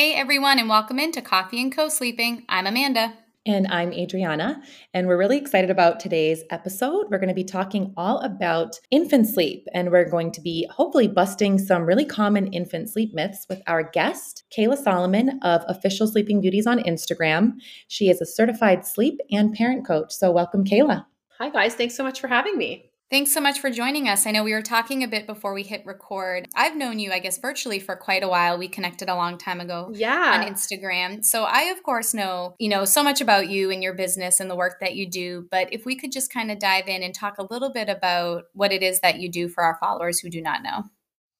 Hey everyone, and welcome into Coffee and Co Sleeping. I'm Amanda. And I'm Adriana, and we're really excited about today's episode. We're going to be talking all about infant sleep, and we're going to be hopefully busting some really common infant sleep myths with our guest, Cayla Solomon of Official Sleeping Beauties on Instagram. She is a certified sleep and parent coach. So, welcome, Cayla. Hi, guys. Thanks so much for having me. Thanks so much for joining us. I know we were talking a bit before we hit record. I've known you, I guess, virtually for quite a while. We connected a long time ago yeah. on Instagram. So I, of course, know, you know, so much about you and your business and the work that you do. But if we could just kind of dive in and talk a little bit about what it is that you do for our followers who do not know.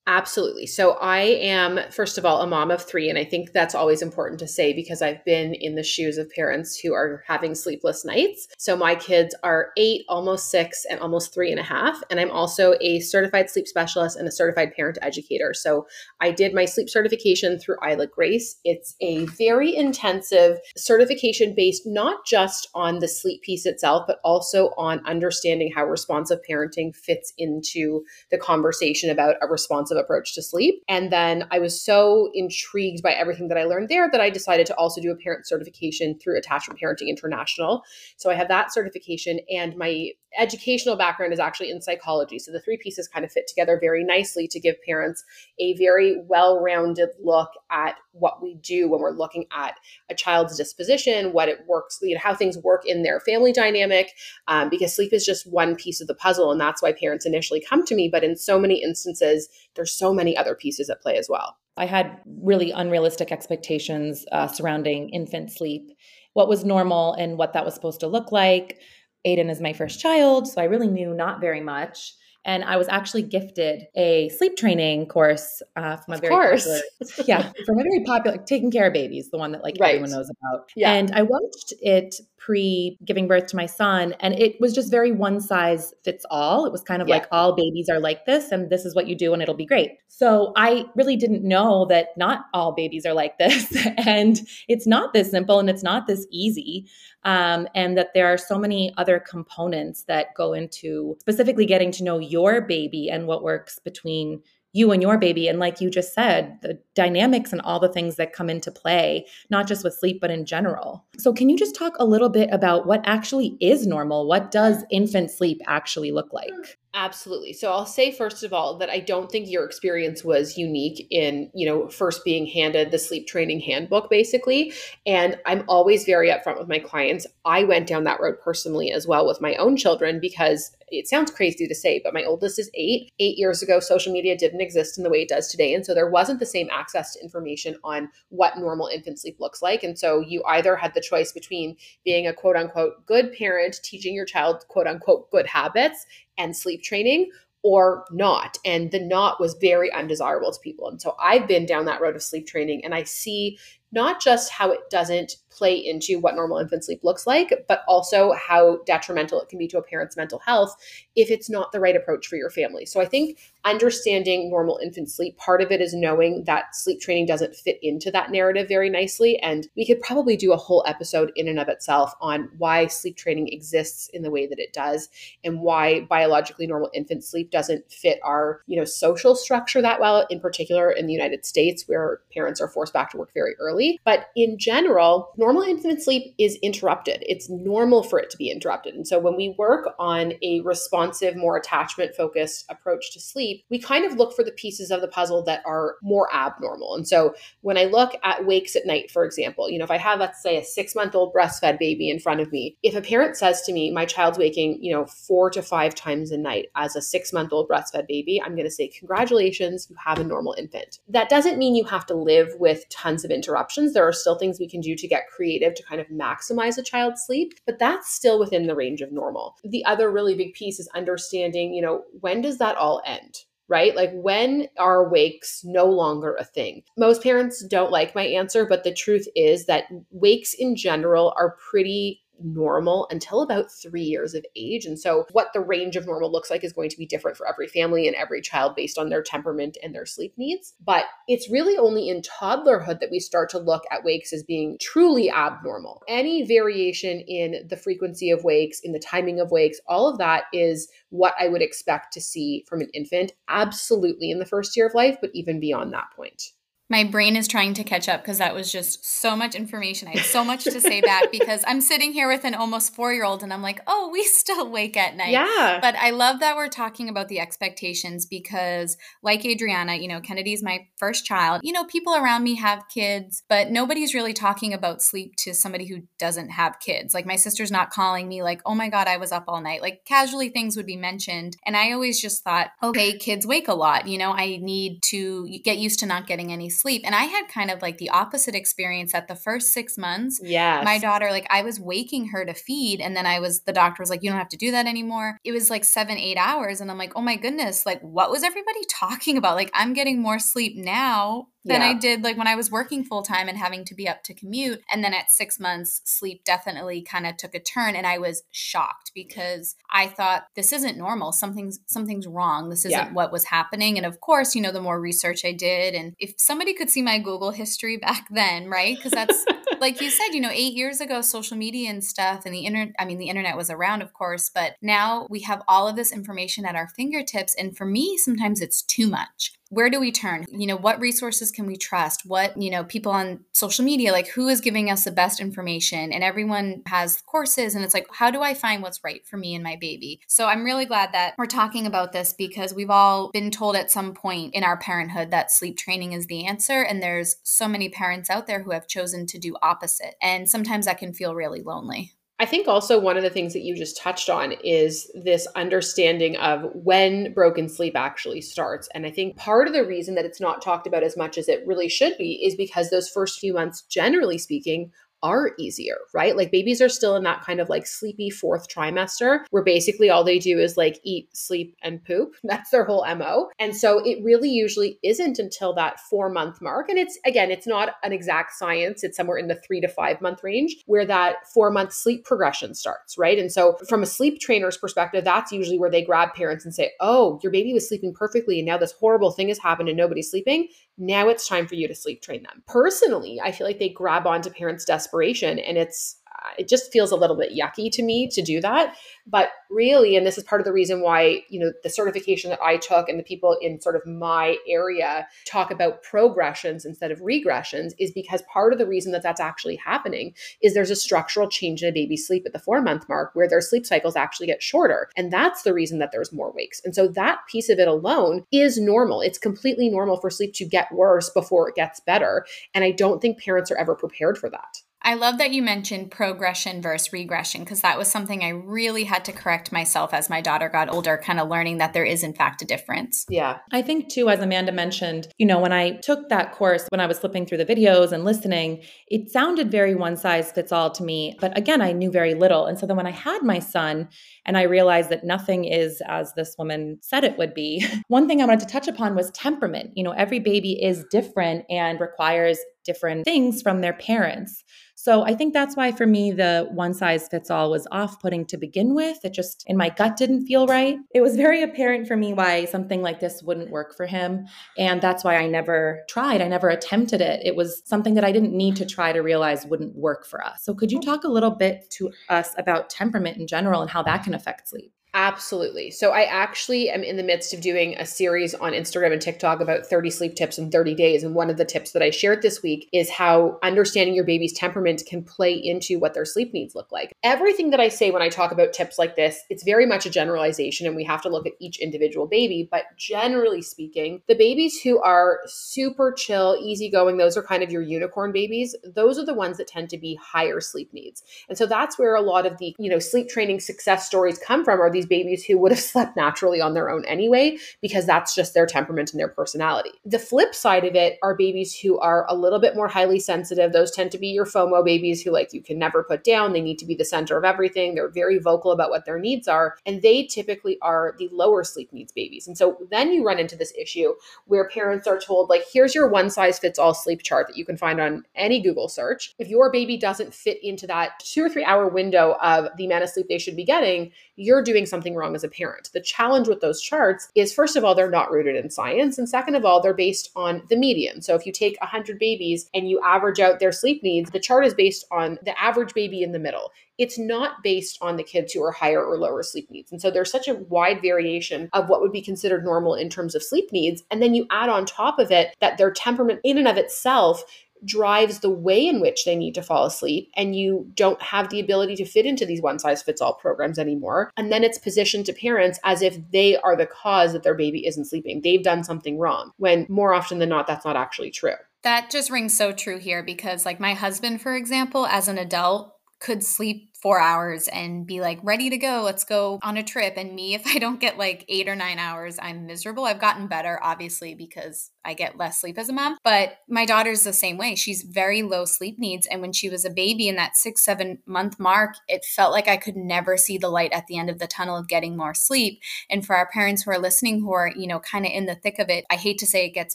Absolutely. So I am, first of all, a mom of three. And I think that's always important to say because I've been in the shoes of parents who are having sleepless nights. So my kids are eight, almost six, and almost three and a half. And I'm also a certified sleep specialist and a certified parent educator. So I did my sleep certification through Isla Grace. It's a very intensive certification based not just on the sleep piece itself, but also on understanding how responsive parenting fits into the conversation about a responsive approach to sleep. And then I was so intrigued by everything that I learned there that I decided to also do a parent certification through Attachment Parenting International. So I have that certification and my educational background is actually in psychology. So the three pieces kind of fit together very nicely to give parents a very well rounded look at what we do when we're looking at a child's disposition, what it works, you know, how things work in their family dynamic, um, because sleep is just one piece of the puzzle. And that's why parents initially come to me. But in so many instances, there's so many other pieces at play as well. I had really unrealistic expectations uh, surrounding infant sleep, what was normal and what that was supposed to look like Aiden is my first child, so I really knew not very much. And I was actually gifted a sleep training course uh, from a of very course. popular, yeah, from a very popular taking care of babies, the one that like right. everyone knows about. Yeah. And I watched it pre giving birth to my son, and it was just very one size fits all. It was kind of yeah. like all babies are like this, and this is what you do, and it'll be great. So I really didn't know that not all babies are like this, and it's not this simple, and it's not this easy um, and that there are so many other components that go into specifically getting to know your baby and what works between you and your baby. And like you just said, the dynamics and all the things that come into play, not just with sleep, but in general. So, can you just talk a little bit about what actually is normal? What does infant sleep actually look like? Absolutely. So I'll say first of all that I don't think your experience was unique in, you know, first being handed the sleep training handbook basically, and I'm always very upfront with my clients. I went down that road personally as well with my own children because it sounds crazy to say, but my oldest is 8. 8 years ago social media didn't exist in the way it does today, and so there wasn't the same access to information on what normal infant sleep looks like, and so you either had the choice between being a quote unquote good parent teaching your child quote unquote good habits and sleep training or not. And the not was very undesirable to people. And so I've been down that road of sleep training and I see not just how it doesn't play into what normal infant sleep looks like, but also how detrimental it can be to a parent's mental health if it's not the right approach for your family. So I think understanding normal infant sleep, part of it is knowing that sleep training doesn't fit into that narrative very nicely. And we could probably do a whole episode in and of itself on why sleep training exists in the way that it does and why biologically normal infant sleep doesn't fit our, you know, social structure that well, in particular in the United States where parents are forced back to work very early. But in general, normal infant sleep is interrupted. It's normal for it to be interrupted. And so when we work on a responsive, more attachment focused approach to sleep, we kind of look for the pieces of the puzzle that are more abnormal. And so when I look at wakes at night, for example, you know, if I have, let's say, a six month old breastfed baby in front of me, if a parent says to me, my child's waking, you know, four to five times a night as a six month old breastfed baby, I'm going to say, congratulations, you have a normal infant. That doesn't mean you have to live with tons of interruptions. There are still things we can do to get creative to kind of maximize a child's sleep, but that's still within the range of normal. The other really big piece is understanding, you know, when does that all end? right? Like, when are wakes no longer a thing? Most parents don't like my answer, but the truth is that wakes in general are pretty normal until about three years of age. And so, what the range of normal looks like is going to be different for every family and every child based on their temperament and their sleep needs. But it's really only in toddlerhood that we start to look at wakes as being truly abnormal. Any variation in the frequency of wakes, in the timing of wakes, all of that is what I would expect to see from an infant, absolutely in the first year of life, but even beyond that point. My brain is trying to catch up because that was just so much information. I have so much to say back because I'm sitting here with an almost four year old and I'm like, oh, we still wake at night. Yeah. But I love that we're talking about the expectations because, like Adriana, you know, Kennedy's my first child. You know, people around me have kids, but nobody's really talking about sleep to somebody who doesn't have kids. Like my sister's not calling me, like, oh my God, I was up all night. Like casually things would be mentioned. And I always just thought, okay, kids wake a lot. You know, I need to get used to not getting any sleep. And I had kind of like the opposite experience at the first six months. Yeah. My daughter, like I was waking her to feed, and then I was the doctor was like, You don't have to do that anymore. It was like seven, eight hours. And I'm like, oh my goodness, like what was everybody talking about? Like I'm getting more sleep now than Yeah. I did like when I was working full time and having to be up to commute. And then at six months, sleep definitely kind of took a turn and I was shocked because I thought this isn't normal. Something's something's wrong. This isn't Yeah. what was happening. And of course, you know, the more research I did and if somebody could see my Google history back then, right? Because that's like you said, you know, eight years ago, social media and stuff and the internet, I mean, the internet was around, of course, but now we have all of this information at our fingertips. And for me, sometimes it's too much. Where do we turn? You know, what resources can we trust? What, you know, people on social media, like who is giving us the best information? And everyone has courses. And it's like, how do I find what's right for me and my baby? So I'm really glad that we're talking about this because we've all been told at some point in our parenthood that sleep training is the answer. And there's so many parents out there who have chosen to do opposite. And sometimes that can feel really lonely. I think also one of the things that you just touched on is this understanding of when broken sleep actually starts. And I think part of the reason that it's not talked about as much as it really should be is because those first few months, generally speaking, are easier, right? Like babies are still in that kind of like sleepy fourth trimester where basically all they do is like eat, sleep, and poop. That's their whole MO. And so it really usually isn't until that four month mark. And it's again, it's not an exact science, it's somewhere in the three to five month range where that four month sleep progression starts, right? And so from a sleep trainer's perspective, that's usually where they grab parents and say, oh, your baby was sleeping perfectly and now this horrible thing has happened and nobody's sleeping. Now it's time for you to sleep train them. Personally, I feel like they grab onto parents' desperation and it's it just feels a little bit yucky to me to do that. But really and this is part of the reason why you know the certification that i took and the people in sort of my area talk about progressions instead of regressions is because part of the reason that that's actually happening is there's a structural change in a baby's sleep at the four month mark where their sleep cycles actually get shorter. And that's the reason that there's more wakes. And so that piece of it alone is normal. It's completely normal for sleep to get worse before it gets better. And i don't think parents are ever prepared for that I love that you mentioned progression versus regression because that was something I really had to correct myself as my daughter got older, kind of learning that there is, in fact, a difference. yeah I think too, as Amanda mentioned, you know, when I took that course, when I was flipping through the videos and listening, it sounded very one size fits all to me. But again, I knew very little. And so then when I had my son and I realized that nothing is as this woman said it would be, one thing I wanted to touch upon was temperament. You know, every baby is different and requires different things from their parents. So I think that's why for me, the one size fits all was off putting to begin with. It just in my gut didn't feel right. It was very apparent for me why something like this wouldn't work for him. And that's why I never tried. I never attempted it. It was something that I didn't need to try to realize wouldn't work for us. So could you oh. talk a little bit to us about temperament in general and how that can affect sleep? Absolutely. So I actually am in the midst of doing a series on Instagram and TikTok about 30 sleep tips in 30 days. And one of the tips that I shared this week is how understanding your baby's temperament can play into what their sleep needs look like. Everything that I say when I talk about tips like this, it's very much a generalization and we have to look at each individual baby. But generally speaking, the babies who are super chill, easygoing, those are kind of your unicorn babies. Those are the ones that tend to be higher sleep needs. And so that's where a lot of the, you know, sleep training success stories come from are these babies who would have slept naturally on their own anyway because that's just their temperament and their personality. The flip side of it are babies who are a little bit more highly sensitive. Those tend to be your FOMO babies who like you can never put down. They need to be the center of everything. They're very vocal about what their needs are and they typically are the lower sleep needs babies. And so then you run into this issue where parents are told like here's your one size fits all sleep chart that you can find on any Google search. If your baby doesn't fit into that 2 or 3 hour window of the amount of sleep they should be getting, you're doing something wrong as a parent. The challenge with those charts is first of all, they're not rooted in science. And second of all, they're based on the median. So if you take 100 babies and you average out their sleep needs, the chart is based on the average baby in the middle it's not based on the kids who are higher or lower sleep needs. And so there's such a wide variation of what would be considered normal in terms of sleep needs. And then you add on top of it that their temperament in and of itself drives the way in which they need to fall asleep and you don't have the ability to fit into these one size fits all programs anymore. And then it's positioned to parents as if they are the cause that their baby isn't sleeping. They've done something wrong when more often than not that's not actually true. That just rings so true here because like my husband for example as an adult could sleep four hours and be like ready to go. Let's go on a trip. And me if i don't get like eight or nine hours i'm miserable. I've gotten better obviously because i get less sleep as a mom but my daughter's the same way. She's very low sleep needs and when she was a baby in that six seven month mark it felt like i could never see the light at the end of the tunnel of getting more sleep. And for our parents who are listening who are you know kind of in the thick of it i hate to say it gets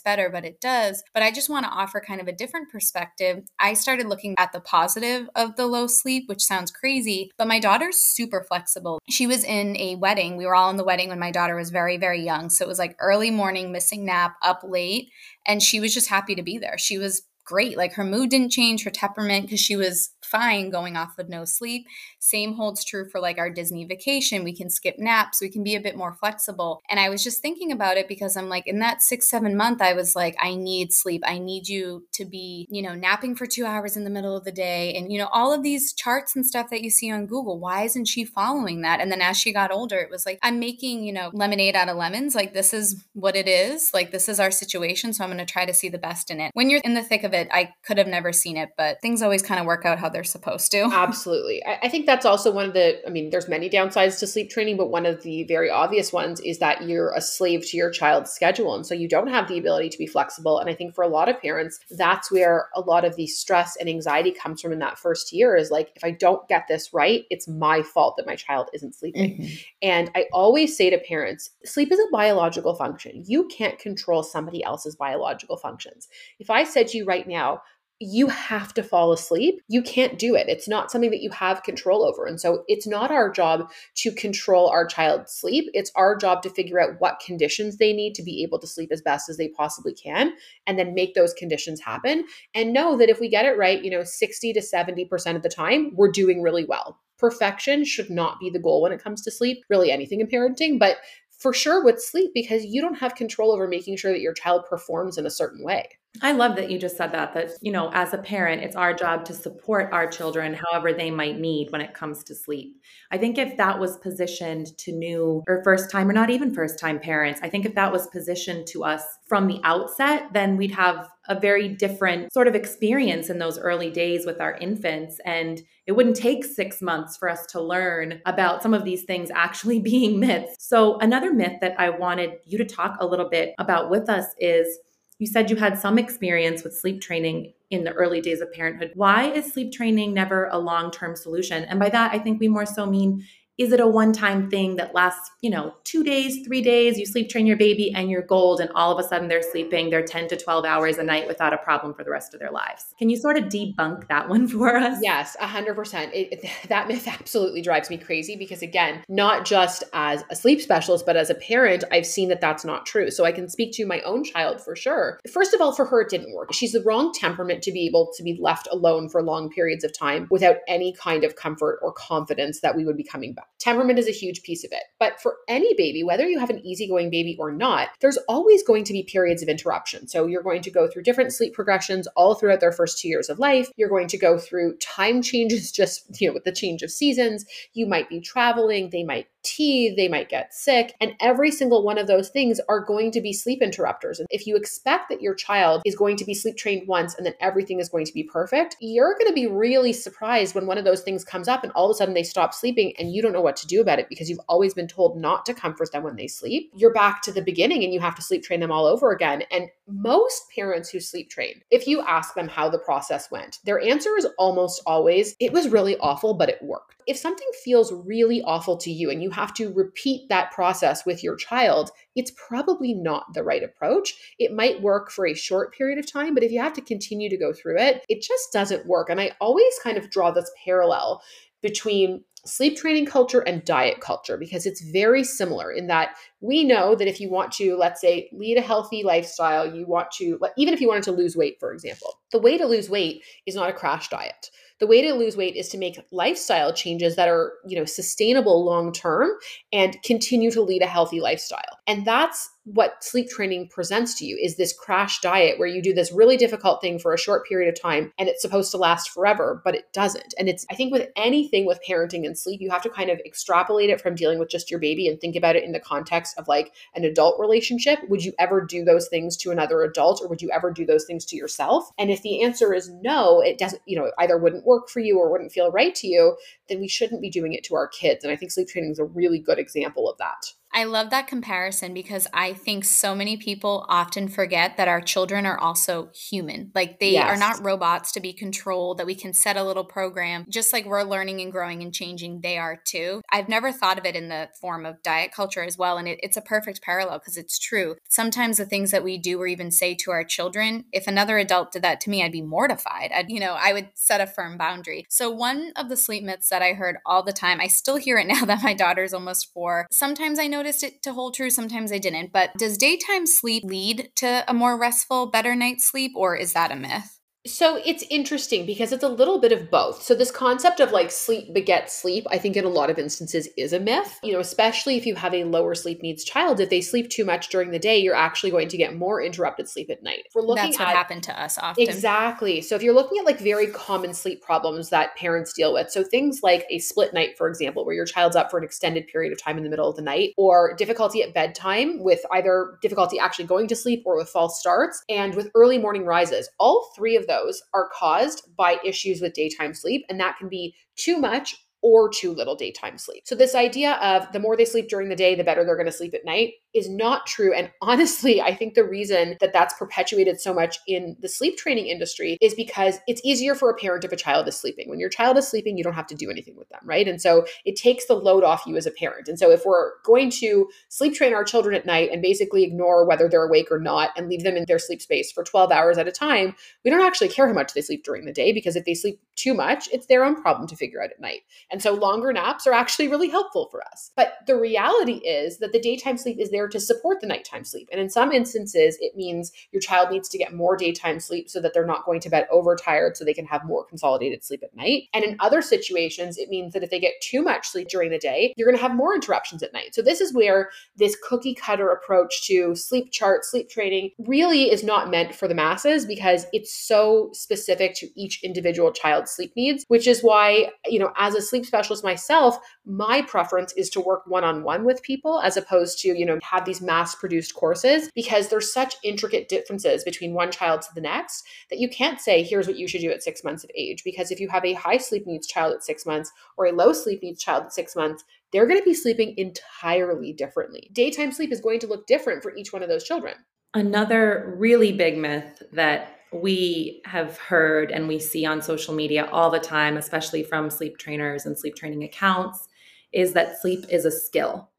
better but it does but i just want to offer kind of a different perspective. I started looking at the positive of the low sleep which sounds crazy crazy, but my daughter's super flexible. She was in a wedding. We were all in the wedding when my daughter was very, very young. So it was like early morning, missing nap, up late. And she was just happy to be there. She was great. Like her mood didn't change, her temperament, because she was fine going off with no sleep. Same holds true for like our Disney vacation. We can skip naps, we can be a bit more flexible. And I was just thinking about it because I'm like, in that six, seven month, I was like, I need sleep. I need you to be, you know, napping for two hours in the middle of the day. And, you know, all of these charts and stuff that you see on Google, why isn't she following that? And then as she got older, it was like, I'm making, you know, lemonade out of lemons. Like, this is what it is. Like, this is our situation. So I'm going to try to see the best in it. When you're in the thick of it, I could have never seen it, but things always kind of work out how they're supposed to. Absolutely. I, I, think that's also one of the, I mean, there's many downsides to sleep training, but one of the very obvious ones is that you're a slave to your child's schedule. And so you don't have the ability to be flexible. And I think for a lot of parents, that's where a lot of the stress and anxiety comes from in that first year is like, if I don't get this right, it's my fault that my child isn't sleeping. Mm-hmm. And I always say to parents, sleep is a biological function. You can't control somebody else's biological functions. If I said to you right now, you have to fall asleep. You can't do it. It's not something that you have control over. And so it's not our job to control our child's sleep. It's our job to figure out what conditions they need to be able to sleep as best as they possibly can and then make those conditions happen. And know that if we get it right, you know, 60 to 70% of the time, we're doing really well. Perfection should not be the goal when it comes to sleep, really anything in parenting, but for sure with sleep because you don't have control over making sure that your child performs in a certain way. I love that you just said that that you know as a parent it's our job to support our children however they might need when it comes to sleep. I think if that was positioned to new or first time or not even first time parents, I think if that was positioned to us from the outset, then we'd have a very different sort of experience in those early days with our infants and it wouldn't take 6 months for us to learn about some of these things actually being myths. So another myth that I wanted you to talk a little bit about with us is you said you had some experience with sleep training in the early days of parenthood. Why is sleep training never a long term solution? And by that, I think we more so mean is it a one time thing that lasts, you know, two days, three days? You sleep train your baby and you're gold, and all of a sudden they're sleeping their 10 to 12 hours a night without a problem for the rest of their lives. Can you sort of debunk that one for us? Yes, 100%. It, that myth absolutely drives me crazy because, again, not just as a sleep specialist, but as a parent, I've seen that that's not true. So I can speak to my own child for sure. First of all, for her, it didn't work. She's the wrong temperament to be able to be left alone for long periods of time without any kind of comfort or confidence that we would be coming back. Temperament is a huge piece of it. But for any baby, whether you have an easygoing baby or not, there's always going to be periods of interruption. So you're going to go through different sleep progressions all throughout their first two years of life. You're going to go through time changes just, you know, with the change of seasons. You might be traveling, they might tea, they might get sick. And every single one of those things are going to be sleep interrupters. And if you expect that your child is going to be sleep trained once and then everything is going to be perfect, you're going to be really surprised when one of those things comes up and all of a sudden they stop sleeping and you don't know what to do about it because you've always been told not to comfort them when they sleep. You're back to the beginning and you have to sleep train them all over again. And most parents who sleep train, if you ask them how the process went, their answer is almost always, it was really awful, but it worked if something feels really awful to you and you have to repeat that process with your child, it's probably not the right approach. It might work for a short period of time, but if you have to continue to go through it, it just doesn't work. And I always kind of draw this parallel between sleep training culture and diet culture because it's very similar in that we know that if you want to, let's say, lead a healthy lifestyle, you want to, even if you wanted to lose weight, for example, the way to lose weight is not a crash diet. The way to lose weight is to make lifestyle changes that are, you know, sustainable long term and continue to lead a healthy lifestyle. And that's what sleep training presents to you is this crash diet where you do this really difficult thing for a short period of time and it's supposed to last forever but it doesn't. And it's i think with anything with parenting and sleep you have to kind of extrapolate it from dealing with just your baby and think about it in the context of like an adult relationship. Would you ever do those things to another adult or would you ever do those things to yourself? And if the answer is no it doesn't you know either wouldn't work for you or wouldn't feel right to you then we shouldn't be doing it to our kids and i think sleep training is a really good example of that I love that comparison because I think so many people often forget that our children are also human. Like they yes. are not robots to be controlled, that we can set a little program. Just like we're learning and growing and changing, they are too. I've never thought of it in the form of diet culture as well. And it, it's a perfect parallel because it's true. Sometimes the things that we do or even say to our children, if another adult did that to me, I'd be mortified. I'd, you know, I would set a firm boundary. So one of the sleep myths that I heard all the time, I still hear it now that my daughter's almost four. Sometimes I noticed it to hold true, sometimes I didn't. But does daytime sleep lead to a more restful, better night's sleep, or is that a myth? So it's interesting because it's a little bit of both. So this concept of like sleep begets sleep, I think in a lot of instances is a myth. You know, especially if you have a lower sleep needs child, if they sleep too much during the day, you're actually going to get more interrupted sleep at night. If we're looking That's what at, happened to us often. Exactly. So if you're looking at like very common sleep problems that parents deal with, so things like a split night, for example, where your child's up for an extended period of time in the middle of the night, or difficulty at bedtime with either difficulty actually going to sleep or with false starts, and with early morning rises, all three of those those are caused by issues with daytime sleep, and that can be too much or too little daytime sleep. So, this idea of the more they sleep during the day, the better they're going to sleep at night is not true. And honestly, I think the reason that that's perpetuated so much in the sleep training industry is because it's easier for a parent if a child is sleeping. When your child is sleeping, you don't have to do anything with them, right? And so it takes the load off you as a parent. And so if we're going to sleep train our children at night and basically ignore whether they're awake or not and leave them in their sleep space for 12 hours at a time, we don't actually care how much they sleep during the day because if they sleep too much, it's their own problem to figure out at night. And so longer naps are actually really helpful for us. But the reality is that the daytime sleep is there to support the nighttime sleep. And in some instances, it means your child needs to get more daytime sleep so that they're not going to bed overtired so they can have more consolidated sleep at night. And in other situations, it means that if they get too much sleep during the day, you're going to have more interruptions at night. So this is where this cookie cutter approach to sleep chart, sleep training really is not meant for the masses because it's so specific to each individual child's sleep needs, which is why, you know, as a sleep specialist myself, my preference is to work one on one with people as opposed to, you know, have these mass produced courses because there's such intricate differences between one child to the next that you can't say, here's what you should do at six months of age. Because if you have a high sleep needs child at six months or a low sleep needs child at six months, they're going to be sleeping entirely differently. Daytime sleep is going to look different for each one of those children. Another really big myth that we have heard and we see on social media all the time, especially from sleep trainers and sleep training accounts, is that sleep is a skill.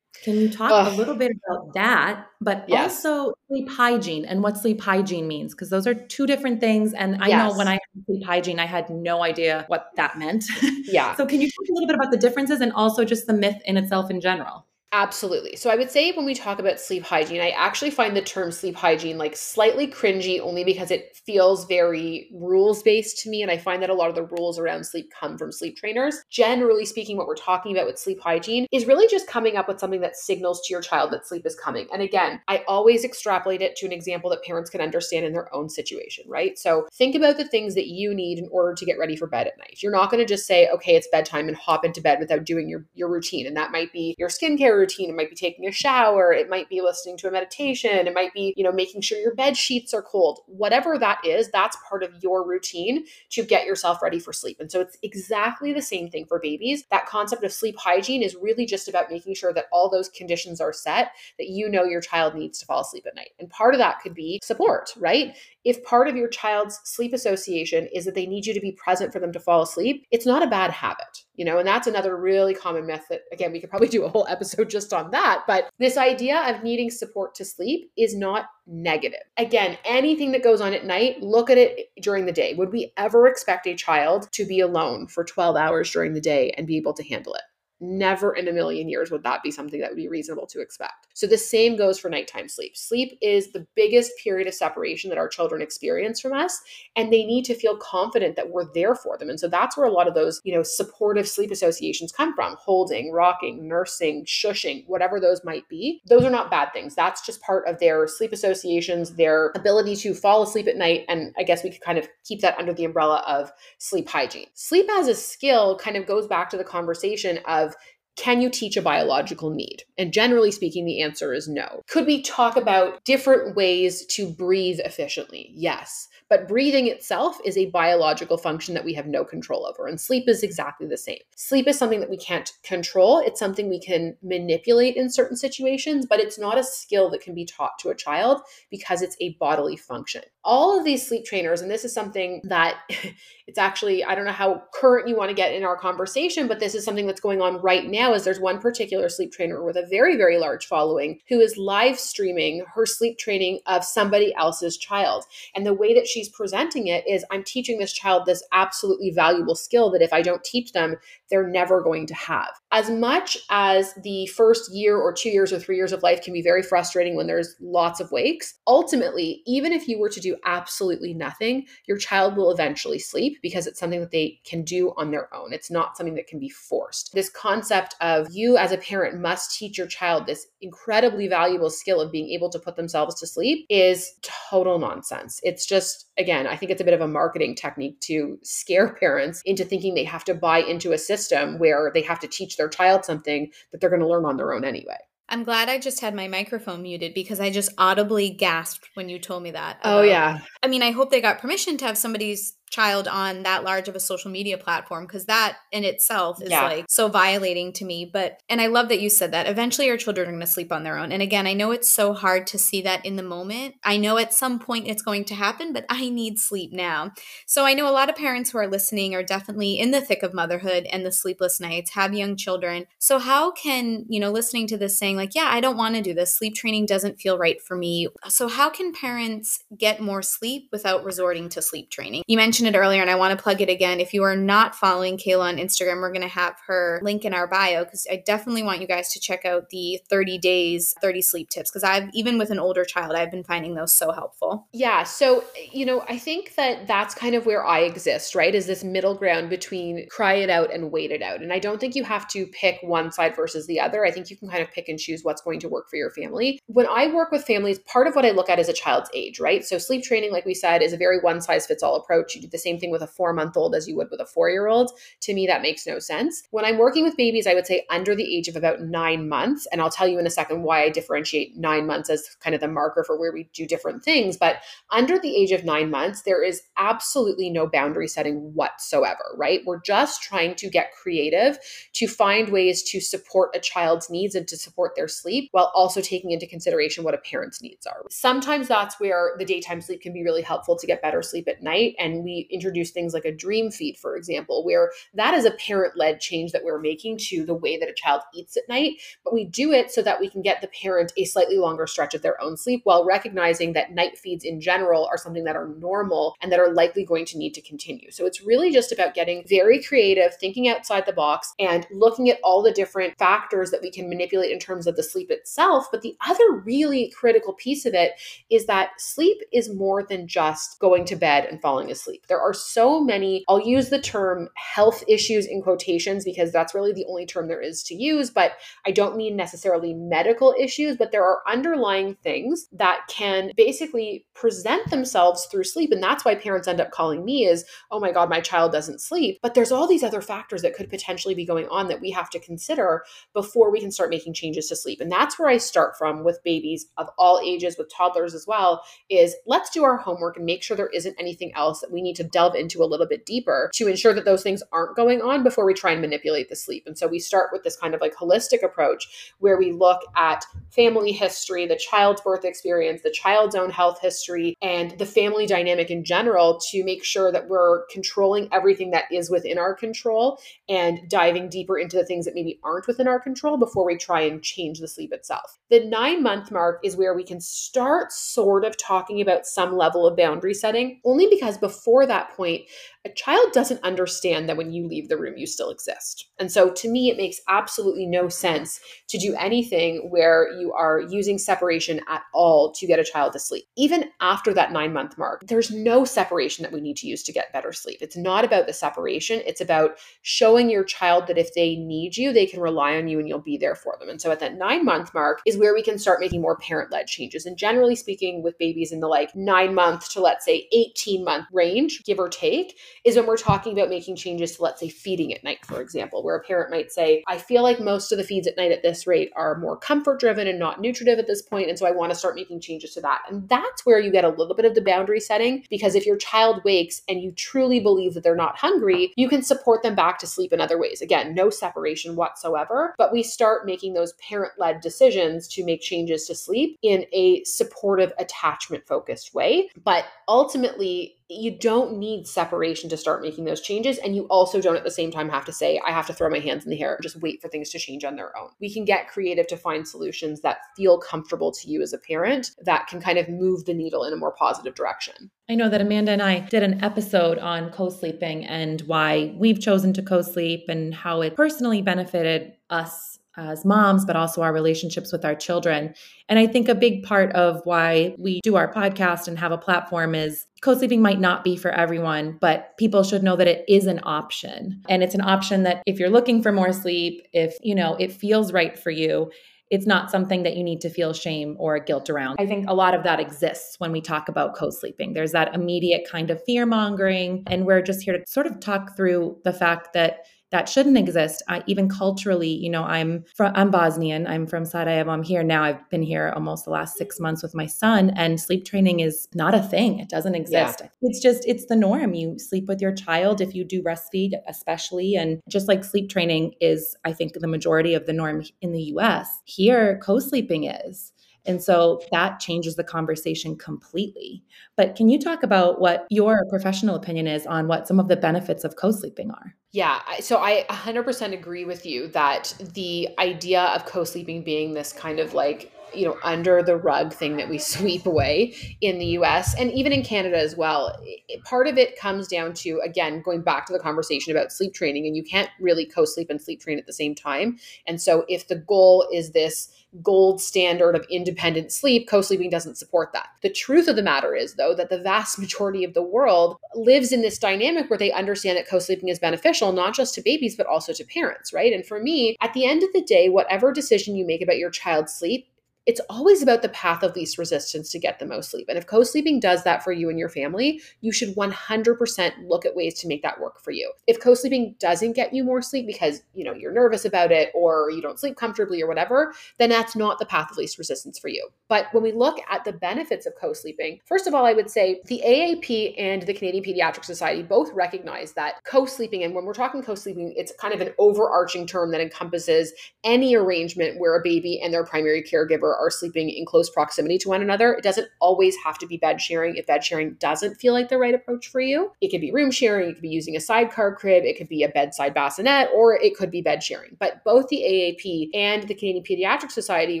Can you talk Ugh. a little bit about that, but yes. also sleep hygiene and what sleep hygiene means? Because those are two different things. And I yes. know when I had sleep hygiene, I had no idea what that meant. Yeah. so can you talk a little bit about the differences and also just the myth in itself in general? Absolutely. So I would say when we talk about sleep hygiene, I actually find the term sleep hygiene like slightly cringy only because it feels very rules based to me. And I find that a lot of the rules around sleep come from sleep trainers. Generally speaking, what we're talking about with sleep hygiene is really just coming up with something that signals to your child that sleep is coming. And again, I always extrapolate it to an example that parents can understand in their own situation, right? So think about the things that you need in order to get ready for bed at night. You're not going to just say, okay, it's bedtime and hop into bed without doing your, your routine. And that might be your skincare routine. It might be taking a shower. It might be listening to a meditation. It might be, you know, making sure your bed sheets are cold. Whatever that is, that's part of your routine to get yourself ready for sleep. And so it's exactly the same thing for babies. That concept of sleep hygiene is really just about making sure that all those conditions are set that you know your child needs to fall asleep at night. And part of that could be support, right? If part of your child's sleep association is that they need you to be present for them to fall asleep, it's not a bad habit you know, and that's another really common myth that, again, we could probably do a whole episode just on that. But this idea of needing support to sleep is not negative. Again, anything that goes on at night, look at it during the day. Would we ever expect a child to be alone for 12 hours during the day and be able to handle it? Never in a million years would that be something that would be reasonable to expect. So the same goes for nighttime sleep. Sleep is the biggest period of separation that our children experience from us, and they need to feel confident that we're there for them. And so that's where a lot of those, you know, supportive sleep associations come from holding, rocking, nursing, shushing, whatever those might be. Those are not bad things. That's just part of their sleep associations, their ability to fall asleep at night. And I guess we could kind of keep that under the umbrella of sleep hygiene. Sleep as a skill kind of goes back to the conversation of can you teach a biological need? And generally speaking, the answer is no. Could we talk about different ways to breathe efficiently? Yes. But breathing itself is a biological function that we have no control over. And sleep is exactly the same. Sleep is something that we can't control, it's something we can manipulate in certain situations, but it's not a skill that can be taught to a child because it's a bodily function. All of these sleep trainers, and this is something that it's actually, I don't know how current you want to get in our conversation, but this is something that's going on right now. Is there's one particular sleep trainer with a very, very large following who is live streaming her sleep training of somebody else's child. And the way that she's presenting it is I'm teaching this child this absolutely valuable skill that if I don't teach them, they're never going to have. As much as the first year or two years or three years of life can be very frustrating when there's lots of wakes, ultimately, even if you were to do absolutely nothing, your child will eventually sleep because it's something that they can do on their own. It's not something that can be forced. This concept of you as a parent must teach your child this incredibly valuable skill of being able to put themselves to sleep is total nonsense. It's just, again, I think it's a bit of a marketing technique to scare parents into thinking they have to buy into a system where they have to teach their child something that they're going to learn on their own anyway. I'm glad I just had my microphone muted because I just audibly gasped when you told me that. Oh, yeah. I mean, I hope they got permission to have somebody's child on that large of a social media platform because that in itself is yeah. like so violating to me but and i love that you said that. Eventually our children are going to sleep on their own and again i know it's so hard to see that in the moment. I know at some point it's going to happen but i need sleep now. So i know a lot of parents who are listening are definitely in the thick of motherhood and the sleepless nights have young children. So how can you know listening to this saying like yeah i don't want to do this. Sleep training doesn't feel right for me. So how can parents get more sleep without resorting to sleep training? You mentioned mentioned it earlier and I want to plug it again. If you are not following Cayla on Instagram, we're going to have her link in our bio because I definitely want you guys to check out the 30 days, 30 sleep tips because I've, even with an older child, I've been finding those so helpful. Yeah. So, you know, I think that that's kind of where I exist, right? Is this middle ground between cry it out and wait it out. And I don't think you have to pick one side versus the other. I think you can kind of pick and choose what's going to work for your family. When I work with families, part of what I look at is a child's age, right? So, sleep training, like we said, is a very one size fits all approach. You do the same thing with a four month old as you would with a four year old. To me, that makes no sense. When I'm working with babies, I would say under the age of about nine months. And I'll tell you in a second why I differentiate nine months as kind of the marker for where we do different things. But under the age of nine months, there is absolutely no boundary setting whatsoever, right? We're just trying to get creative to find ways to support a child's needs and to support their sleep while also taking into consideration what a parent's needs are. Sometimes that's where the daytime sleep can be really helpful to get better sleep at night. And we introduce things like a dream feed, for example, where that is a parent led change that we're making to the way that a child eats at night. But we do it so that we can get the parent a slightly longer stretch of their own sleep while recognizing that night feeds in general are something that are normal and that are likely going to need to continue. So it's really just about getting very creative, thinking outside the box, and looking at all the different factors that we can manipulate in terms of the sleep itself. But the other really critical piece of it is that sleep is more than just going to bed and falling asleep. There are so many, I'll use the term health issues in quotations because that's really the only term there is to use, but I don't mean necessarily medical issues, but there are underlying things that can basically present themselves through sleep. And that's why parents end up calling me is, oh my God, my child doesn't sleep. But there's all these other factors that could potentially be going on that we have to consider before we can start making changes to sleep. And that's where I start from with babies of all ages, with toddlers as well, is let's do our homework and make sure there isn't anything else that we need need to delve into a little bit deeper to ensure that those things aren't going on before we try and manipulate the sleep. And so we start with this kind of like holistic approach where we look at family history, the child's birth experience, the child's own health history, and the family dynamic in general to make sure that we're controlling everything that is within our control and diving deeper into the things that maybe aren't within our control before we try and change the sleep itself. The nine month mark is where we can start sort of talking about some level of boundary setting, only because before that point, a child doesn't understand that when you leave the room, you still exist. And so to me, it makes absolutely no sense to do anything where you are using separation at all to get a child to sleep. Even after that nine month mark, there's no separation that we need to use to get better sleep. It's not about the separation, it's about showing your child that if they need you, they can rely on you and you'll be there for them. And so at that nine month mark is where we can start making more parent led changes. And generally speaking, with babies in the like nine month to let's say 18 month range, give or take, is when we're talking about making changes to, let's say, feeding at night, for example, where a parent might say, I feel like most of the feeds at night at this rate are more comfort driven and not nutritive at this point, And so I want to start making changes to that. And that's where you get a little bit of the boundary setting because if your child wakes and you truly believe that they're not hungry, you can support them back to sleep in other ways. Again, no separation whatsoever, but we start making those parent led decisions to make changes to sleep in a supportive, attachment focused way. But ultimately, you don't need separation to start making those changes. And you also don't at the same time have to say, I have to throw my hands in the air and just wait for things to change on their own. We can get creative to find solutions that feel comfortable to you as a parent that can kind of move the needle in a more positive direction. I know that Amanda and I did an episode on co sleeping and why we've chosen to co sleep and how it personally benefited us as moms, but also our relationships with our children. And I think a big part of why we do our podcast and have a platform is co sleeping might not be for everyone, but people should know that it is an option. And it's an option that if you're looking for more sleep, if, you know, it feels right for you, it's not something that you need to feel shame or guilt around. I think a lot of that exists when we talk about co sleeping. There's that immediate kind of fear mongering. And we're just here to sort of talk through the fact that that shouldn't exist. I, even culturally, you know, I'm from I'm Bosnian. I'm from Sarajevo. I'm here now. I've been here almost the last six months with my son, and sleep training is not a thing. It doesn't exist. Yeah. It's just it's the norm. You sleep with your child if you do breastfeed, especially, and just like sleep training is, I think, the majority of the norm in the U.S. Here, co-sleeping is. And so that changes the conversation completely. But can you talk about what your professional opinion is on what some of the benefits of co sleeping are? Yeah, so I 100% agree with you that the idea of co sleeping being this kind of like you know under the rug thing that we sweep away in the US and even in Canada as well. Part of it comes down to again going back to the conversation about sleep training and you can't really co-sleep and sleep train at the same time. And so if the goal is this gold standard of independent sleep, co sleeping doesn't support that. The truth of the matter is, though, that the vast majority of the world lives in this dynamic where they understand that co sleeping is beneficial, not just to babies, but also to parents, right? And for me, at the end of the day, whatever decision you make about your child's sleep, it's always about the path of least resistance to get the most sleep. And if co sleeping does that for you and your family, you should 100% look at ways to make that work for you. If co sleeping doesn't get you more sleep because, you know, you're nervous about it or you don't sleep comfortably or whatever, then that's not the path of least resistance for you. But when we look at the benefits of co sleeping, first of all, I would say the AAP and the Canadian Pediatric Society both recognize that co sleeping, and when we're talking co sleeping, it's kind of an overarching term that encompasses any arrangement where a baby and their primary caregiver are sleeping in close proximity to one another. It doesn't always have to be bed sharing if bed sharing doesn't feel like the right approach for you. It could be room sharing, it could be using a sidecar crib, it could be a bedside bassinet, or it could be bed sharing. But both the AAP and the Canadian Pediatric Society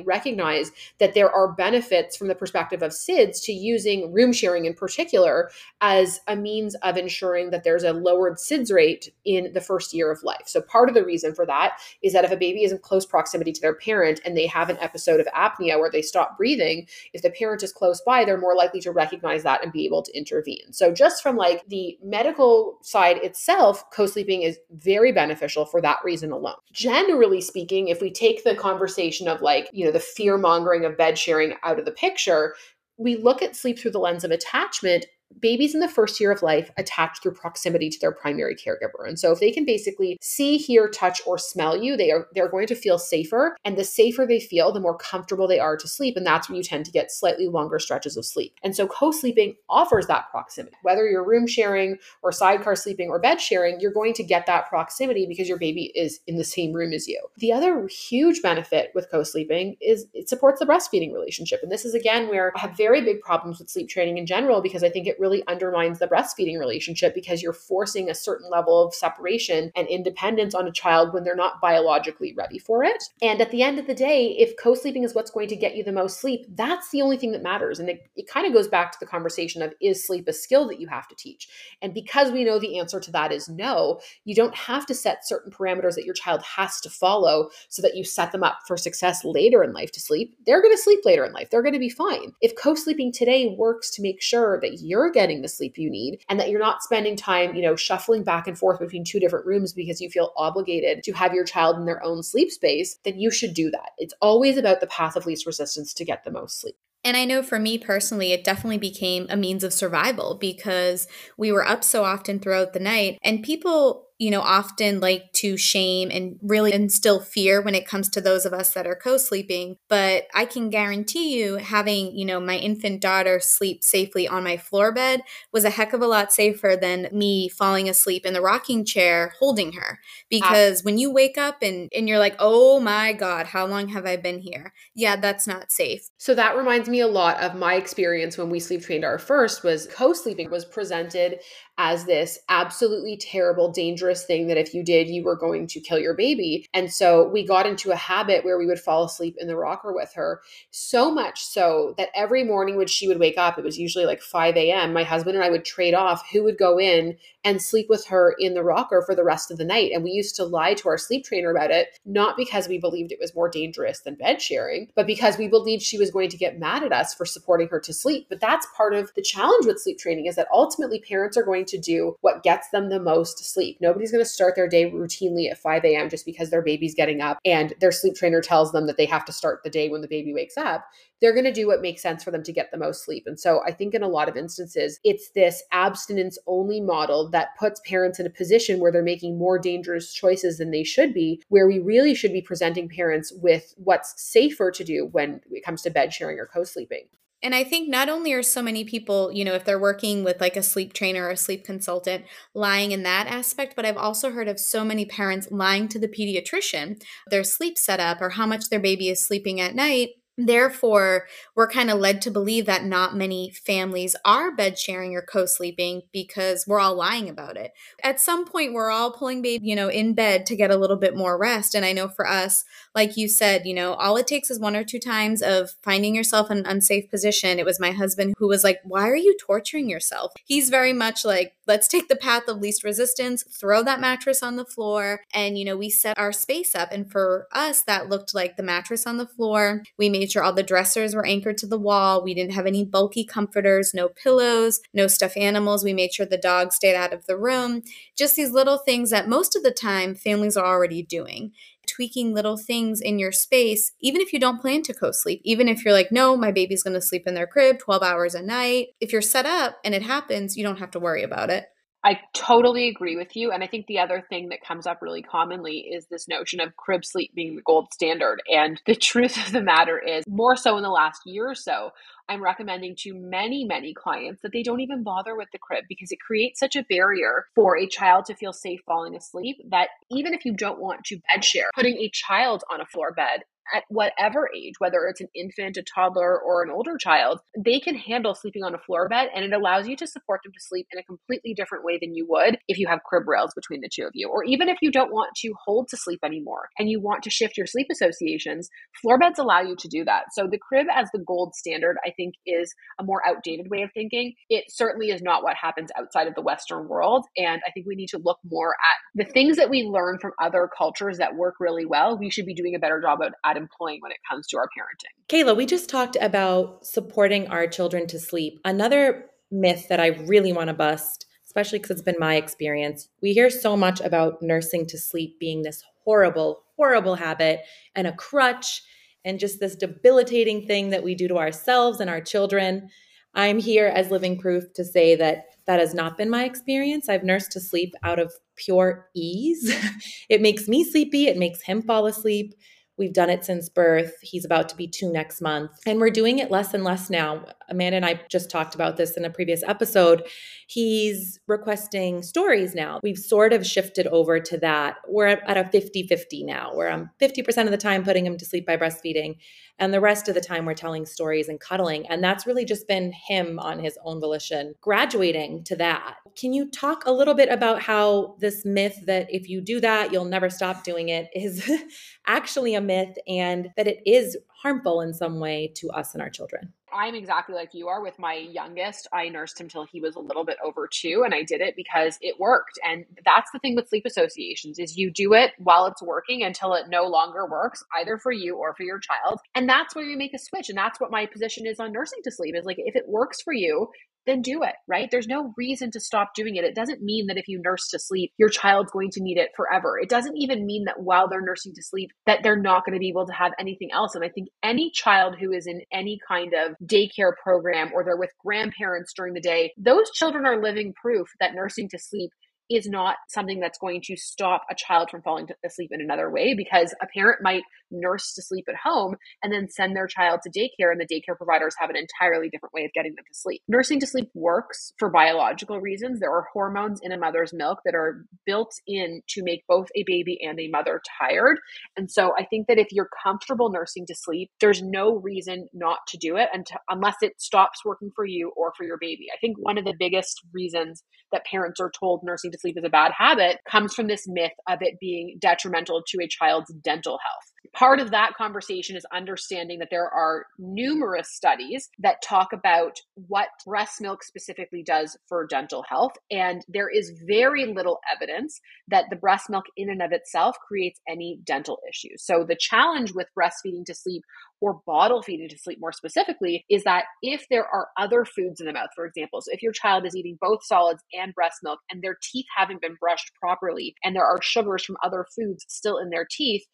recognize that there are benefits from the perspective of SIDS to using room sharing in particular as a means of ensuring that there's a lowered SIDS rate in the first year of life. So part of the reason for that is that if a baby is in close proximity to their parent and they have an episode of apnea, apnea where they stop breathing, if the parent is close by, they're more likely to recognize that and be able to intervene. So just from like the medical side itself, co-sleeping is very beneficial for that reason alone. Generally speaking, if we take the conversation of like, you know, the fear mongering of bed sharing out of the picture, we look at sleep through the lens of attachment babies in the first year of life attach through proximity to their primary caregiver. And so if they can basically see, hear, touch, or smell you, they are they're going to feel safer. And the safer they feel, the more comfortable they are to sleep. And that's when you tend to get slightly longer stretches of sleep. And so co-sleeping offers that proximity. Whether you're room sharing or sidecar sleeping or bed sharing, you're going to get that proximity because your baby is in the same room as you. The other huge benefit with co-sleeping is it supports the breastfeeding relationship. And this is again where I have very big problems with sleep training in general because I think it undermines the breastfeeding relationship because you're forcing a certain level of separation and independence on a child when they're not biologically ready for it. And at the end of the day, if co sleeping is what's going to get you the most sleep, that's the only thing that matters. And it, it kind of goes back to the conversation of is sleep a skill that you have to teach? And because we know the answer to that is no, you don't have to set certain parameters that your child has to follow so that you set them up for success later in life to sleep. They're going to sleep later in life. They're going to be fine. If co sleeping today works to make sure that you're getting the sleep you need and that you're not spending time, you know, shuffling back and forth between two different rooms because you feel obligated to have your child in their own sleep space, then you should do that. It's always about the path of least resistance to get the most sleep. And I know for me personally, it definitely became a means of survival because we were up so often throughout the night, and people you know, often like to shame and really instill fear when it comes to those of us that are co sleeping. But I can guarantee you, having, you know, my infant daughter sleep safely on my floor bed was a heck of a lot safer than me falling asleep in the rocking chair holding her. Ah. Because when you wake up and, and you're like, oh my God, how long have I been here? Yeah, that's not safe. So that reminds me a lot of my experience when we sleep trained our first was co-sleeping was presented as this absolutely terrible, dangerous thing that if you did, you were going to kill your baby. And so we got into a habit where we would fall asleep in the rocker with her, so much so that every morning when she would wake up, it was usually like 5 a.m., my husband and I would trade off who would go in and sleep with her in the rocker for the rest of the night. And we used to lie to our sleep trainer about it, not because we believed it was more dangerous than bed sharing, but because we believed she was going to get mad at us for supporting her to sleep. But that's part of the challenge with sleep training is that ultimately parents are going to do what gets them the most sleep. Nobody's going to start their day routinely at 5 a.m. just because their baby's getting up and their sleep trainer tells them that they have to start the day when the baby wakes up they're going to do what makes sense for them to get the most sleep. And so I think in a lot of instances, it's this abstinence only model that puts parents in a position where they're making more dangerous choices than they should be, where we really should be presenting parents with what's safer to do when it comes to bed sharing or co sleeping. And I think not only are so many people, you know, if they're working with like a sleep trainer or a sleep consultant, lying in that aspect, but I've also heard of so many parents lying to the pediatrician, their sleep setup or how much their baby is sleeping at night Therefore, we're kind of led to believe that not many families are bed sharing or co sleeping because we're all lying about it. At some point, we're all pulling baby, you know, in bed to get a little bit more rest. And I know for us, like you said, you know, all it takes is one or two times of finding yourself in an unsafe position. It was my husband who was like, Why are you torturing yourself? He's very much like, Let's take the path of least resistance, throw that mattress on the floor. And, you know, we set our space up. And for us, that looked like the mattress on the floor. We made sure all the dressers were anchored to the wall. We didn't have any bulky comforters, no pillows, no stuffed animals. We made sure the dog stayed out of the room. Just these little things that most of the time families are already doing tweaking little things in your space, even if you don't plan to co sleep, even if you're like, no, my baby's going to sleep in their crib 12 hours a night. If you're set up and it happens, you don't have to worry about it. I totally agree with you. And I think the other thing that comes up really commonly is this notion of crib sleep being the gold standard. And the truth of the matter is, more so in the last year or so, I'm recommending to many, many clients that they don't even bother with the crib because it creates such a barrier for a child to feel safe falling asleep that even if you don't want to bed share, putting a child on a floor bed at whatever age, whether it's an infant, a toddler, or an older child, they can handle sleeping on a floor bed and it allows you to support them to sleep in a completely different way than you would if you have crib rails between the two of you. Or even if you don't want to hold to sleep anymore and you want to shift your sleep associations, floor beds allow you to do that. So the crib as the gold standard, I think, is a more outdated way of thinking. It certainly is not what happens outside of the Western world. And I think we need to look more at the things that we learn from other cultures that work really well. We should be doing a better job at employing when it comes to our parenting. Cayla, we just talked about supporting our children to sleep. Another myth that I really want to bust, especially because it's been my experience, we hear so much about nursing to sleep being this horrible, horrible habit and a crutch and just this debilitating thing that we do to ourselves and our children. I'm here as living proof to say that that has not been my experience. I've nursed to sleep out of pure ease. it makes me sleepy, it makes him fall asleep. We've done it since birth. He's about to be two next month. And we're doing it less and less now. Amanda and I just talked about this in a previous episode. He's requesting stories now. We've sort of shifted over to that. We're at a 50 50 now, where I'm 50% of the time putting him to sleep by breastfeeding. And the rest of the time, we're telling stories and cuddling. And that's really just been him on his own volition graduating to that. Can you talk a little bit about how this myth that if you do that, you'll never stop doing it is actually a myth and that it is harmful in some way to us and our children? I'm exactly like you are with my youngest. I nursed him till he was a little bit over two and I did it because it worked. And that's the thing with sleep associations is you do it while it's working until it no longer works either for you or for your child. And that's where you make a switch. And that's what my position is on nursing to sleep is like if it works for you, then do it, right? There's no reason to stop doing it. It doesn't mean that if you nurse to sleep, your child's going to need it forever. It doesn't even mean that while they're nursing to sleep, that they're not going to be able to have anything else. And I think any child who is in any kind of daycare program or they're with grandparents during the day, those children are living proof that nursing to sleep is not something that's going to stop a child from falling asleep in another way because a parent might nurse to sleep at home and then send their child to daycare and the daycare providers have an entirely different way of getting them to sleep. Nursing to sleep works for biological reasons. There are hormones in a mother's milk that are built in to make both a baby and a mother tired. And so I think that if you're comfortable nursing to sleep, there's no reason not to do it until, unless it stops working for you or for your baby. I think one of the biggest reasons that parents are told nursing to sleep is a bad habit comes from this myth of it being detrimental to a child's dental health. Part of that conversation is understanding that there are numerous studies that talk about what breast milk specifically does for dental health. And there is very little evidence that the breast milk, in and of itself, creates any dental issues. So, the challenge with breastfeeding to sleep or bottle feeding to sleep more specifically is that if there are other foods in the mouth, for example, so if your child is eating both solids and breast milk and their teeth haven't been brushed properly and there are sugars from other foods still in their teeth,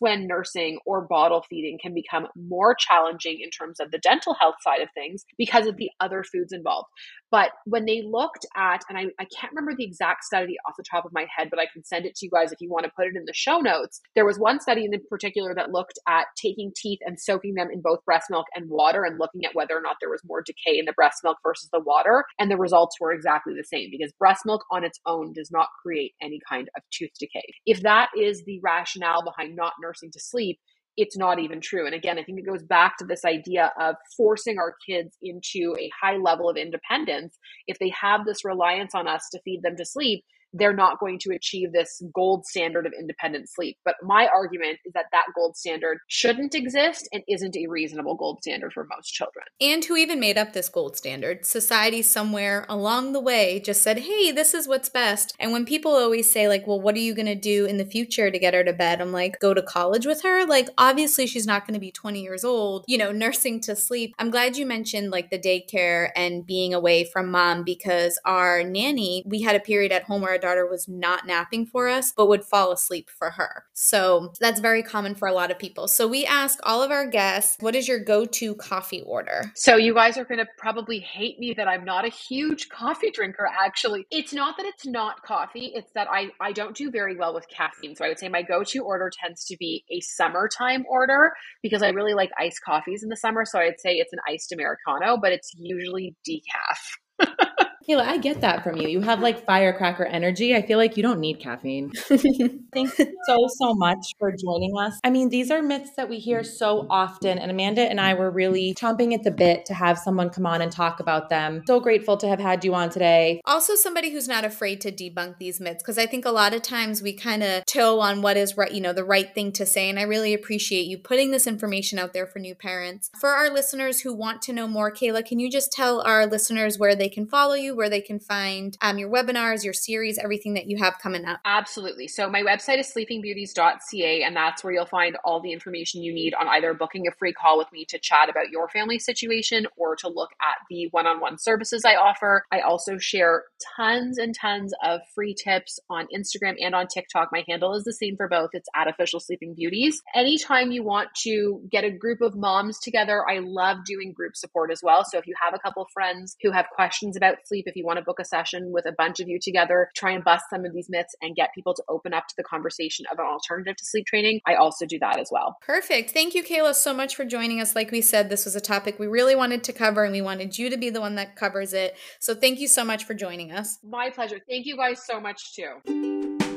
when nursing or bottle feeding can become more challenging in terms of the dental health side of things because of the other foods involved. But when they looked at, and I, I can't remember the exact study off the top of my head, but I can send it to you guys if you want to put it in the show notes. There was one study in particular that looked at taking teeth and soaking them in both breast milk and water and looking at whether or not there was more decay in the breast milk versus the water. And the results were exactly the same because breast milk on its own does not create any kind of tooth decay. If that is the rationale behind not nursing to sleep, it's not even true. And again, I think it goes back to this idea of forcing our kids into a high level of independence. If they have this reliance on us to feed them to sleep, they're not going to achieve this gold standard of independent sleep. But my argument is that that gold standard shouldn't exist and isn't a reasonable gold standard for most children. And who even made up this gold standard? Society somewhere along the way just said, hey, this is what's best. And when people always say, like, well, what are you going to do in the future to get her to bed? I'm like, go to college with her? Like, obviously, she's not going to be 20 years old, you know, nursing to sleep. I'm glad you mentioned like the daycare and being away from mom because our nanny, we had a period at home where our daughter was not napping for us, but would fall asleep for her. So that's very common for a lot of people. So we ask all of our guests, what is your go to coffee order? So you guys are going to probably hate me that I'm not a huge coffee drinker, actually. It's not that it's not coffee, it's that I, I don't do very well with caffeine. So I would say my go to order tends to be a summertime order because I really like iced coffees in the summer. So I'd say it's an iced Americano, but it's usually decaf. Cayla, I get that from you. You have like firecracker energy. I feel like you don't need caffeine. Thanks so, so much for joining us. I mean, these are myths that we hear so often, and Amanda and I were really chomping at the bit to have someone come on and talk about them. So grateful to have had you on today. Also, somebody who's not afraid to debunk these myths, because I think a lot of times we kind of toe on what is right, you know, the right thing to say. And I really appreciate you putting this information out there for new parents. For our listeners who want to know more, Cayla, can you just tell our listeners where they can follow you? Where they can find um, your webinars, your series, everything that you have coming up? Absolutely. So my website is sleepingbeauties.ca, and that's where you'll find all the information you need on either booking a free call with me to chat about your family situation or to look at the one on one services I offer. I also share tons and tons of free tips on Instagram and on TikTok. My handle is the same for both. It's at official sleeping beauties. Anytime you want to get a group of moms together, I love doing group support as well. So if you have a couple friends who have questions about sleep, if you want to book a session with a bunch of you together, try and bust some of these myths and get people to open up to the conversation of an alternative to sleep training, I also do that as well. Perfect. Thank you, Cayla, so much for joining us. Like we said, this was a topic we really wanted to cover and we wanted you to be the one that covers it. So thank you so much for joining us. My pleasure. Thank you guys so much too.